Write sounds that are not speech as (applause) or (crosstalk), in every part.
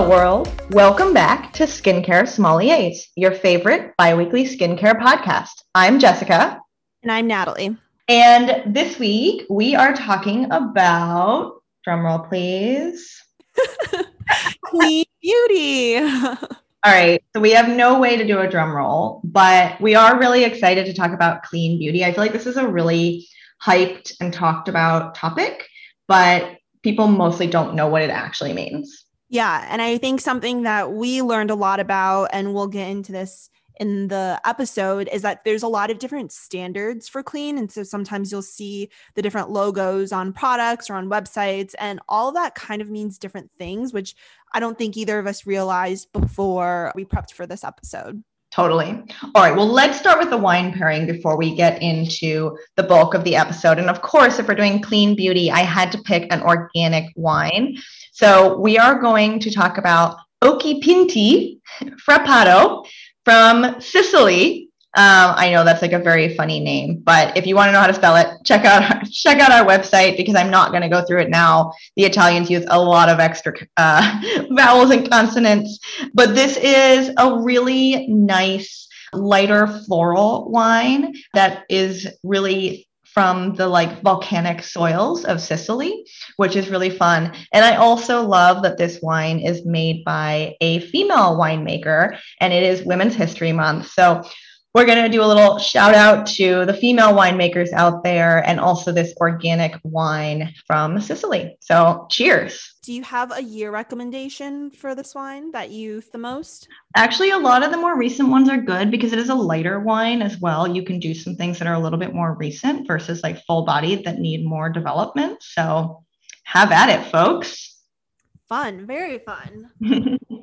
Hello, world. Welcome back to Skincare Sommeliers, your favorite biweekly skincare podcast. I'm Jessica. And I'm Natalie. And this week we are talking about, drumroll please, (laughs) clean beauty. (laughs) All right. So we have no way to do a drum roll, but we are really excited to talk about clean beauty. I feel like this is a really hyped and talked about topic, but people mostly don't know what it actually means. Yeah. And I think something that we learned a lot about, and we'll get into this in the episode is that there's a lot of different standards for clean. And so sometimes you'll see the different logos on products or on websites, and all that kind of means different things, which I don't think either of us realized before we prepped for this episode. Totally. All right. Well, let's start with the wine pairing before we get into the bulk of the episode. And of course, if we're doing clean beauty, I had to pick an organic wine. So we are going to talk about Occhipinti Frappato from Sicily. Um, I know that's like a very funny name, but if you want to know how to spell it, check out (laughs) check out our website because I'm not going to go through it now. The Italians use a lot of extra uh, (laughs) vowels and consonants, but this is a really nice lighter floral wine that is really from the like volcanic soils of Sicily, which is really fun. And I also love that this wine is made by a female winemaker and it is Women's History Month. So we're going to do a little shout out to the female winemakers out there and also this organic wine from Sicily. So, cheers. Do you have a year recommendation for this wine that you the most? Actually, a lot of the more recent ones are good because it is a lighter wine as well. You can do some things that are a little bit more recent versus like full bodied that need more development. So, have at it, folks. Fun, very fun. (laughs)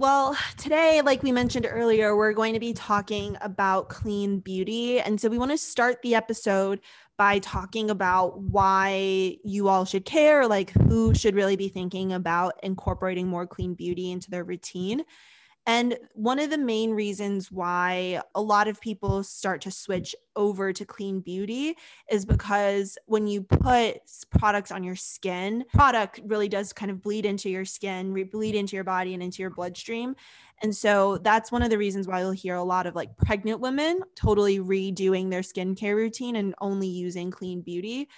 Well, today, like we mentioned earlier, we're going to be talking about clean beauty. And so we want to start the episode by talking about why you all should care, like who should really be thinking about incorporating more clean beauty into their routine. And one of the main reasons why a lot of people start to switch over to clean beauty is because when you put products on your skin, product really does kind of bleed into your skin, bleed into your body and into your bloodstream. And so that's one of the reasons why you'll hear a lot of like pregnant women totally redoing their skincare routine and only using clean beauty.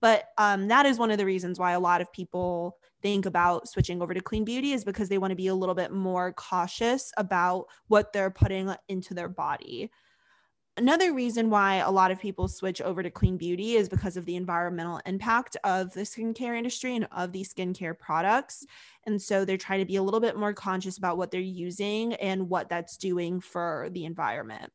But um, that is one of the reasons why a lot of people think about switching over to clean beauty is because they want to be a little bit more cautious about what they're putting into their body. Another reason why a lot of people switch over to clean beauty is because of the environmental impact of the skincare industry and of these skincare products. And so they're trying to be a little bit more conscious about what they're using and what that's doing for the environment.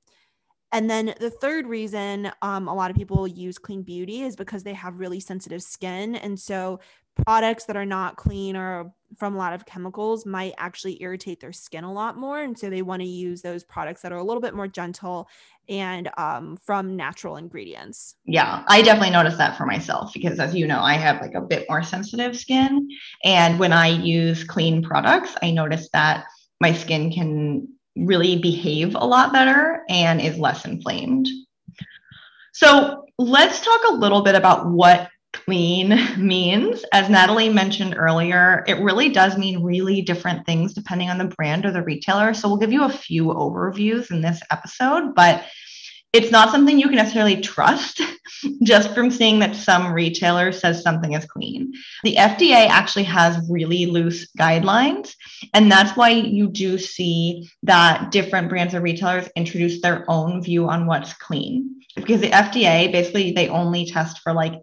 And then the third reason um, a lot of people use clean beauty is because they have really sensitive skin. And so products that are not clean or from a lot of chemicals might actually irritate their skin a lot more. And so they want to use those products that are a little bit more gentle and um, from natural ingredients. Yeah, I definitely noticed that for myself because, as you know, I have like a bit more sensitive skin. And when I use clean products, I notice that my skin can really behave a lot better and is less inflamed. So let's talk a little bit about what clean (laughs) means. As Natalie mentioned earlier, it really does mean really different things depending on the brand or the retailer. So we'll give you a few overviews in this episode, but it's not something you can necessarily trust (laughs) just from seeing that some retailer says something is clean. The FDA actually has really loose guidelines, and that's why you do see that different brands or retailers introduce their own view on what's clean. Because the FDA basically they only test for like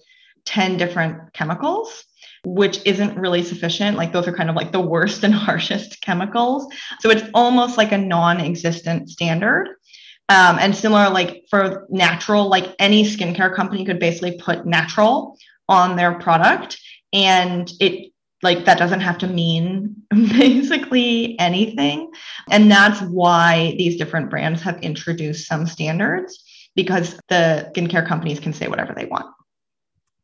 10 different chemicals which isn't really sufficient. Like those are kind of like the worst and (laughs) harshest chemicals. So it's almost like a non existent standard. Um, and similar, like for natural, like any skincare company could basically put natural on their product. And it like that doesn't have to mean (laughs) basically anything. And that's why these different brands have introduced some standards because the skincare companies can say whatever they want.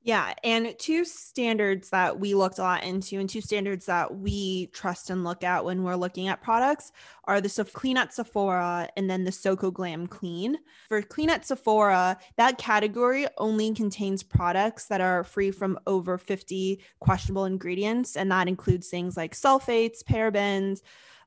Yeah. And two standards that we looked a lot into, and two standards that we trust and look at when we're looking at products are the Clean at Sephora and then the Soko Glam Clean. For Clean at Sephora, that category only contains products that are free from over 50 questionable ingredients. And that includes things like sulfates, parabens,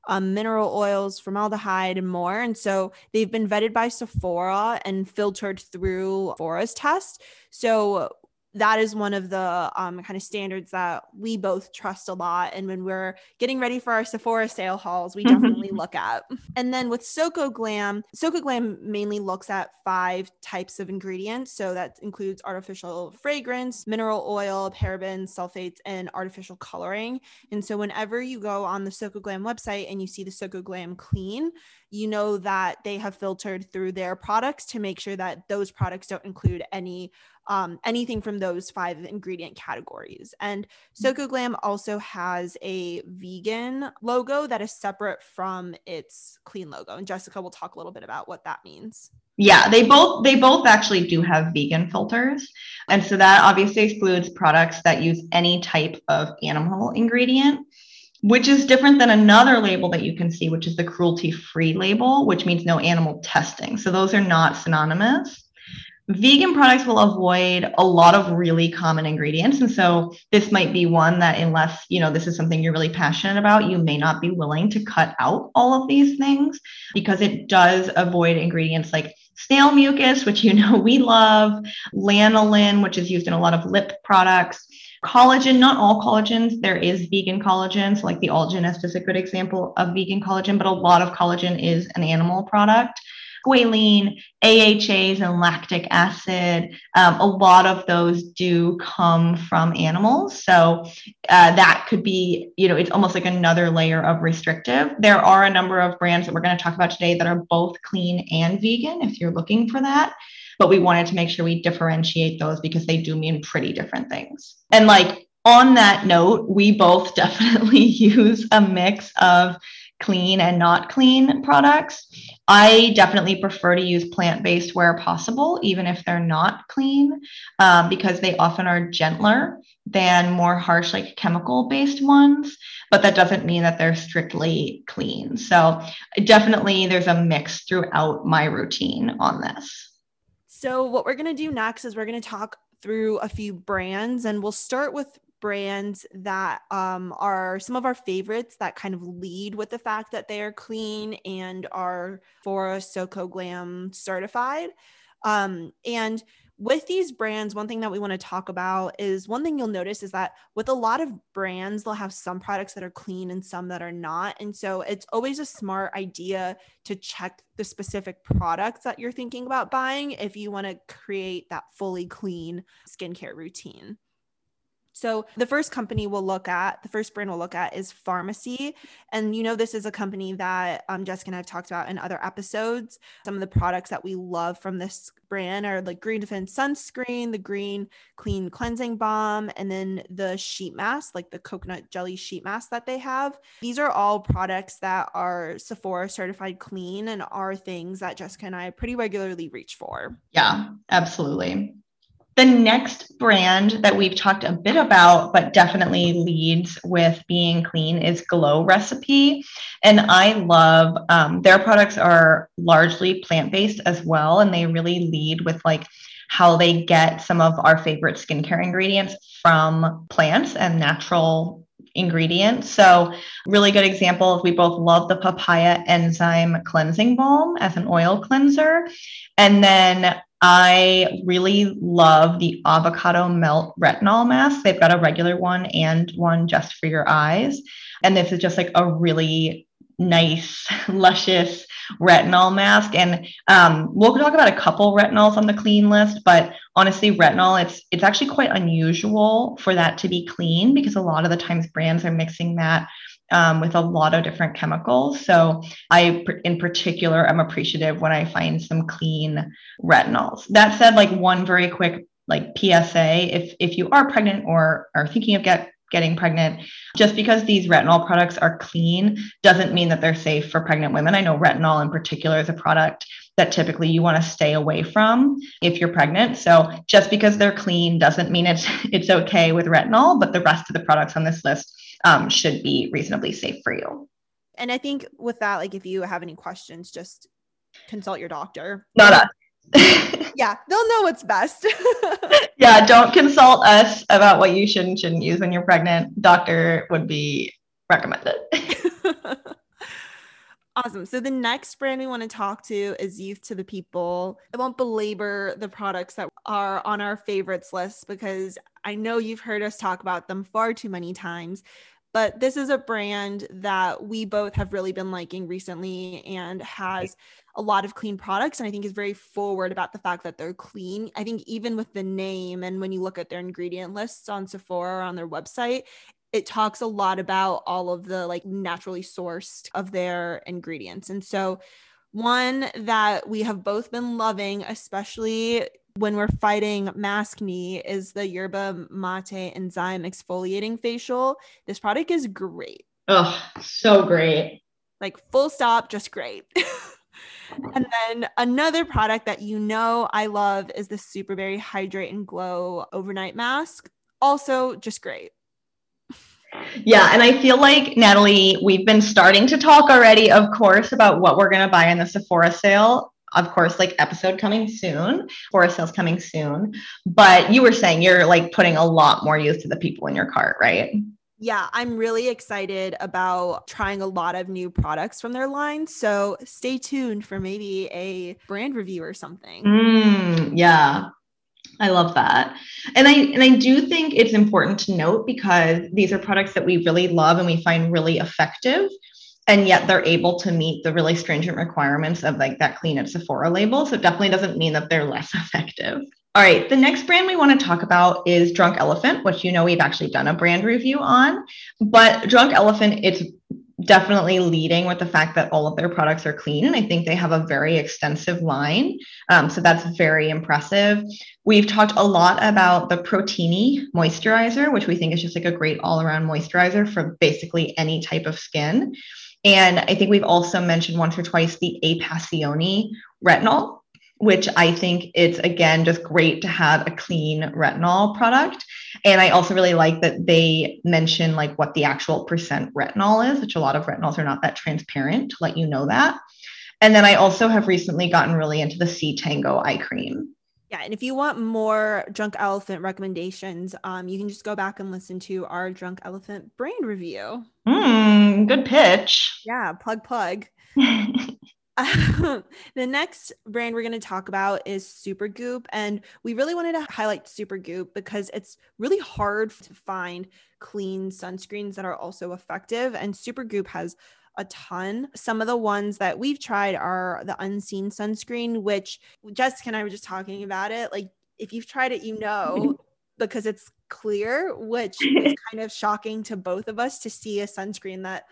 um, mineral oils, formaldehyde, and more. And so they've been vetted by Sephora and filtered through Sephora's test. So that is one of the um, kind of standards that we both trust a lot. And when we're getting ready for our Sephora sale hauls, we definitely (laughs) look at. And then with Soko Glam, Soko Glam mainly looks at five types of ingredients. So that includes artificial fragrance, mineral oil, parabens, sulfates, and artificial coloring. And so whenever you go on the Soko Glam website and you see the Soko Glam clean, you know that they have filtered through their products to make sure that those products don't include any um, anything from those five ingredient categories. And mm. Soko Glam also has a vegan logo that is separate from its clean logo. And Jessica will talk a little bit about what that means. Yeah, they both they both actually do have vegan filters. And so that obviously excludes products that use any type of animal ingredient which is different than another label that you can see, which is the cruelty free label, which means no animal testing. So those are not synonymous vegan products will avoid a lot of really common ingredients. And so this might be one that unless you know this is something you're really passionate about you may not be willing to cut out all of these things because it does avoid ingredients like snail mucus which (laughs) you know we love lanolin which is used in a lot of lip products collagen not all collagens. There is vegan collagen so like the algenist is a good example of vegan collagen but a lot of collagen is an animal product squalene, AHAs, and lactic acid. Um, a lot of those do come from animals. So uh, that could be, you know, it's almost like another layer of restrictive. There are a number of brands that we're going to talk about today that are both clean and vegan if you're looking for that. But we wanted to make sure we differentiate those because they do mean pretty different things. And like on that note, we both (laughs) definitely (laughs) use a mix of clean and not clean products. I definitely prefer to use plant based where possible, even if they're not clean, um, because they often are gentler than more harsh, like chemical based ones. But that doesn't mean that they're strictly clean. So, definitely, there's a mix throughout my routine on this. So, what we're going to do next is we're going to talk through a few brands, and we'll start with brands that um, are some of our favorites that kind of lead with the fact that they are clean and are for Soko Glam certified. Um, and with these brands, one thing that we want to talk about is one thing you'll notice is that with a lot of brands, they'll have some products that are clean and some that are not. And so it's always a smart idea to check the specific products that you're thinking about buying if you want to create that fully clean skincare routine. So the first company we'll look at, the first brand we'll look at is Farmacy. And you know, this is a company that um, Jessica and I have talked about in other episodes. Some of the products that we love from this brand are like Green Defense Sunscreen, the Green Clean Cleansing Balm, and then the sheet mask, like the coconut jelly sheet mask that they have. These are all products that are Sephora certified clean and are things that Jessica and I pretty regularly reach for. Yeah, absolutely. The next brand that we've talked a bit about, but definitely leads with being clean, is Glow Recipe. And I love um, their products are largely plant based as well. And they really lead with like how they get some of our favorite skincare ingredients from plants and natural ingredients. So, really good example we both love the papaya enzyme cleansing balm as an oil cleanser. And then I really love the avocado melt retinol mask. They've got a regular one and one just for your eyes. And this is just like a really nice, (laughs) luscious retinol mask. And um, we'll talk about a couple retinols on the clean list, but honestly, retinol, it's it's actually quite unusual for that to be clean because a lot of the times brands are mixing that um, with a lot of different chemicals. So I, in particular, am appreciative when I find some clean retinols. That said, like one very quick like PSA, if if you are pregnant or are thinking of get getting pregnant, just because these retinol products are clean doesn't mean that they're safe for pregnant women. I know retinol in particular is a product that typically you want to stay away from if you're pregnant. So just because they're clean doesn't mean it's (laughs) it's okay with retinol, but the rest of the products on this list um, should be reasonably safe for you. And I think with that, like if you have any questions, just consult your doctor. Not us. (laughs) yeah, they'll know what's best. (laughs) yeah, don't consult us about what you should and shouldn't use when you're pregnant. Doctor would be recommended. (laughs) Awesome. So the next brand we want to talk to is Youth to the People. I won't belabor the products that are on our favorites list because I know you've heard us talk about them far too many times. But this is a brand that we both have really been liking recently and has a lot of clean products. And I think is very forward about the fact that they're clean. I think even with the name and when you look at their ingredient lists on Sephora or on their website, it talks a lot about all of the like naturally sourced of their ingredients. And so one that we have both been loving, especially when we're fighting maskne, is the yerba mate enzyme exfoliating facial. This product is great. Oh, so great. Like full stop, just great. (laughs) and then another product that you know I love is the Superberry Hydrate and Glow overnight mask. Also, just great. Yeah, and I feel like Natalie, we've been starting to talk already, of course, about what we're going to buy in the Sephora sale. Of course, like episode coming soon, Sephora sales coming soon. But you were saying you're like putting a lot more Youth to the People in your cart, right? Yeah, I'm really excited about trying a lot of new products from their line. So stay tuned for maybe a brand review or something. Mm, yeah. I love that. And I and I do think it's important to note because these are products that we really love and we find really effective and yet they're able to meet the really stringent requirements of like that clean at Sephora label. So it definitely doesn't mean that they're less (laughs) effective. All right, the next brand we want to talk about is Drunk Elephant, which you know we've actually done a brand review on. But Drunk Elephant, it's definitely leading with the fact that all of their products are clean. And I think they have a very extensive line. Um, so that's very impressive. We've talked a lot about the Protini moisturizer, which we think is just like a great all around moisturizer for basically any type of skin. And I think we've also mentioned once or twice the Apassioni retinol, which I think it's again just great to have a clean retinol product. And I also really like that they mention like what the actual percent retinol is, which a lot of retinols are not that transparent to let you know that. And then I also have recently gotten really into the C Tango eye cream. Yeah, and if you want more Drunk Elephant recommendations, um, you can just go back and listen to our Drunk Elephant brand review. Mm, good pitch. Yeah, plug plug. (laughs) (laughs) the next brand we're going to talk about is Supergoop. And we really wanted to highlight Supergoop because it's really hard to find clean sunscreens that are also effective. And Supergoop has a ton. Some of the ones that we've tried are the unseen sunscreen, which Jessica and I were just talking about it. Like, if you've tried it, you know, (laughs) because it's clear, which (laughs) is kind of shocking to both of us to see a sunscreen that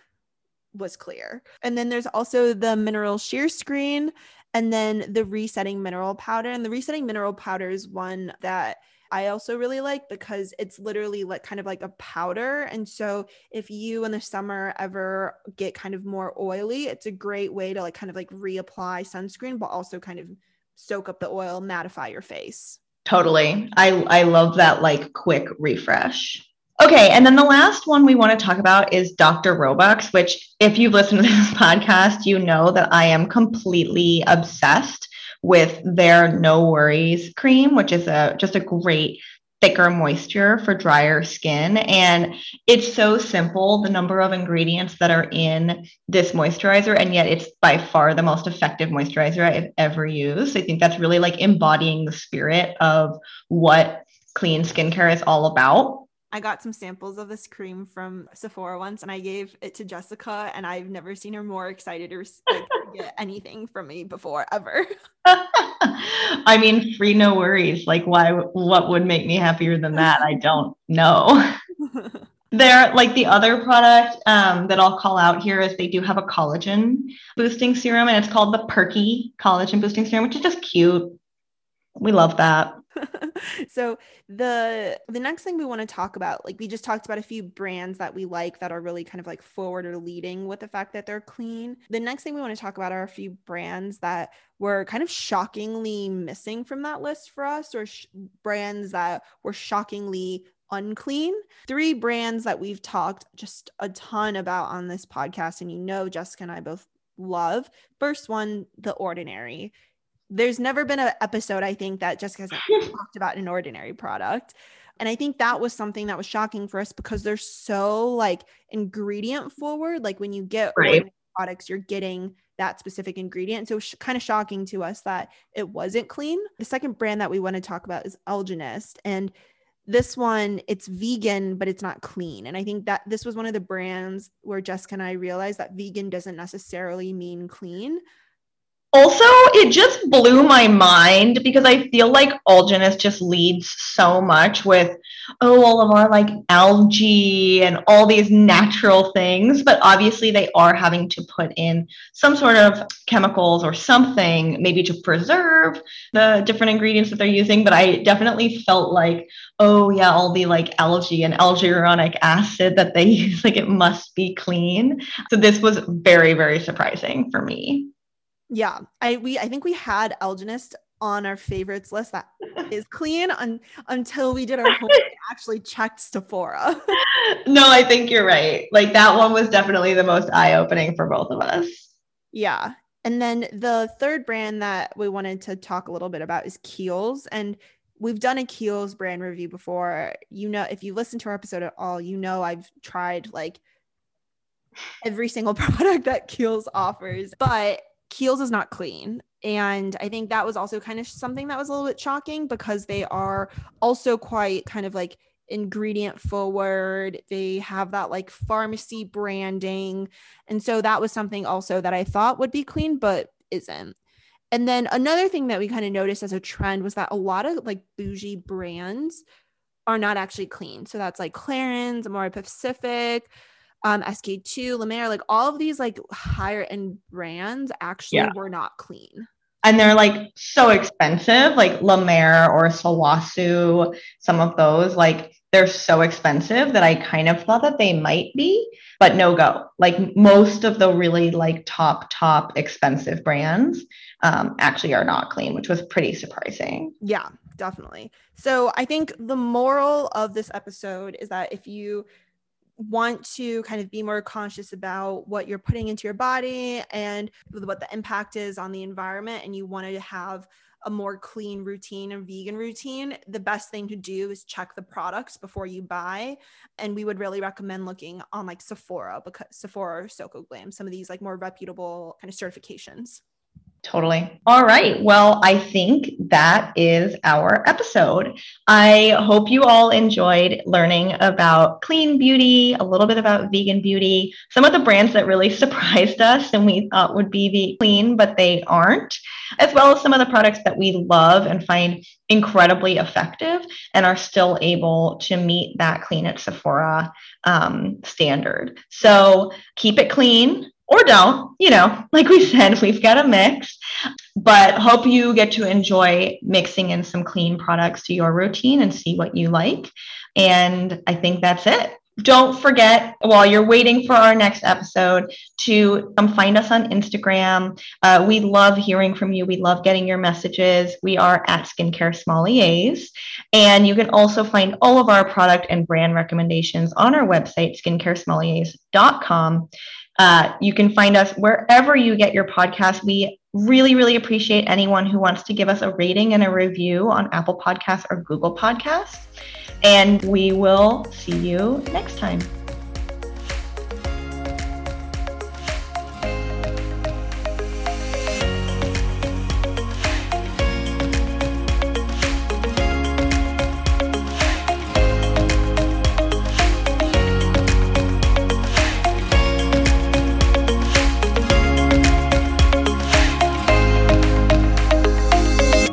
was clear. And then there's also the mineral sheer screen and then the resetting mineral powder. And the resetting mineral powder is one that I also really like because it's literally like kind of like a powder. And so if you in the summer ever get kind of more oily, it's a great way to like kind of like reapply sunscreen, but also kind of soak up the oil, mattify your face. Totally. I I love that like quick refresh. Okay, and then the last one we want to talk about is Dr. Roebuck's, which, if you've listened to this (laughs) podcast, you know that I am completely obsessed with their No Worries cream, which is a just a great thicker moisture for drier skin. And it's so simple, the number of ingredients that are in this moisturizer, and yet it's by far the most effective moisturizer I've ever used. I think that's really like embodying the spirit of what clean skincare is all about. I got some samples of this cream from Sephora once and I gave it to Jessica and I've never seen her more excited or like, (laughs) get anything from me before ever. (laughs) I mean, free no worries. Like why what would make me happier than that? I don't know. (laughs) There, like the other product um, that I'll call out here is they do have a collagen boosting serum, and it's called the Perky Collagen Boosting Serum, which is just cute. We love that. (laughs) so the the next thing we want to talk about, like we just talked about a few brands that we like that are really kind of like forward or leading with the fact that they're clean. The next thing we want to talk about are a few brands that were kind of shockingly missing from that list for us, or sh- brands that were shockingly unclean. Three brands that we've talked just a ton about on this podcast, and you know, Jessica and I both love. First one, The Ordinary. There's never been an episode, I think, that Jessica hasn't (laughs) talked about an ordinary product. And I think that was something that was shocking for us because they're so like ingredient forward. Like when you get right. products, you're getting that specific ingredient. So it's kind of shocking to us that it wasn't clean. The second brand that we want to talk about is Algenist. And this one it's vegan but it's not clean and i think that this was one of the brands where jessica and i realized that vegan doesn't necessarily mean clean also it just blew my mind because i feel like algenist just leads so much with oh all of our like algae and all these natural things. But obviously they are having to put in some sort of chemicals or something maybe to preserve the different ingredients that they're using. But i definitely felt like oh yeah all the like algae and alginic acid that they (laughs) use like it must be clean. So this was very very surprising for me yeah, I we I think we had Algenist on our favorites list that (laughs) is clean un, until we did our homework (laughs) actually checked Sephora. (laughs) no, I think you're right. Like that one was definitely the most eye-opening for both of us. Yeah. And then the third brand that we wanted to talk a little bit about is Kiehl's. And we've done a Kiehl's brand review before. You know, if you listen to our episode at all, you know I've tried like every single product that Kiehl's offers. But Kiehl's is not clean. And I think that was also kind of something that was a little bit shocking because they are also quite kind of like ingredient forward. They have that like pharmacy branding. And so that was something also that I thought would be clean, but isn't. And then another thing that we kind of noticed as a trend was that a lot of like bougie brands are not actually clean. So that's like Clarins, Amorepacific, um, SK2, La Mer, like all of these like higher end brands actually yeah. were not clean. And they're like so expensive, like La Mer or Sulwhasoo, some of those, like they're so expensive that I kind of thought that they might be, but no go. Like most of the really like top, top expensive brands um, actually are not clean, which was pretty surprising. Yeah, definitely. So I think the moral of this episode is that if you want to kind of be more conscious about what you're putting into your body and what the impact is on the environment and you wanted to have a more clean routine and vegan routine, the best thing to do is check the products before you buy. And we would really recommend looking on like Sephora because Sephora or Soko Glam, some of these like more reputable kind of certifications. Totally. All right. Well, I think that is our episode. I hope you all enjoyed learning about clean beauty, a little bit about vegan beauty, some of the brands that really (laughs) surprised us and we thought would be the clean, but they aren't, as well as some of the products that we love and find incredibly effective and are still able to meet that clean at Sephora um, standard. So keep it clean or don't, you know, (laughs) like we said, we've got a mix, but hope you get to enjoy mixing in some clean products to your routine and see what you like. And I think that's it. Don't forget while you're waiting for our next episode to come find us on Instagram. Uh, we love hearing from you. We love getting your messages. We are at Skincare Sommeliers. And you can also find all of our product and brand recommendations on our website, skincaresommeliers.com. Uh, you can find us wherever you get your podcast. We really, really appreciate anyone who wants to give us a rating and a review on Apple Podcasts or Google Podcasts. And we will see you next time.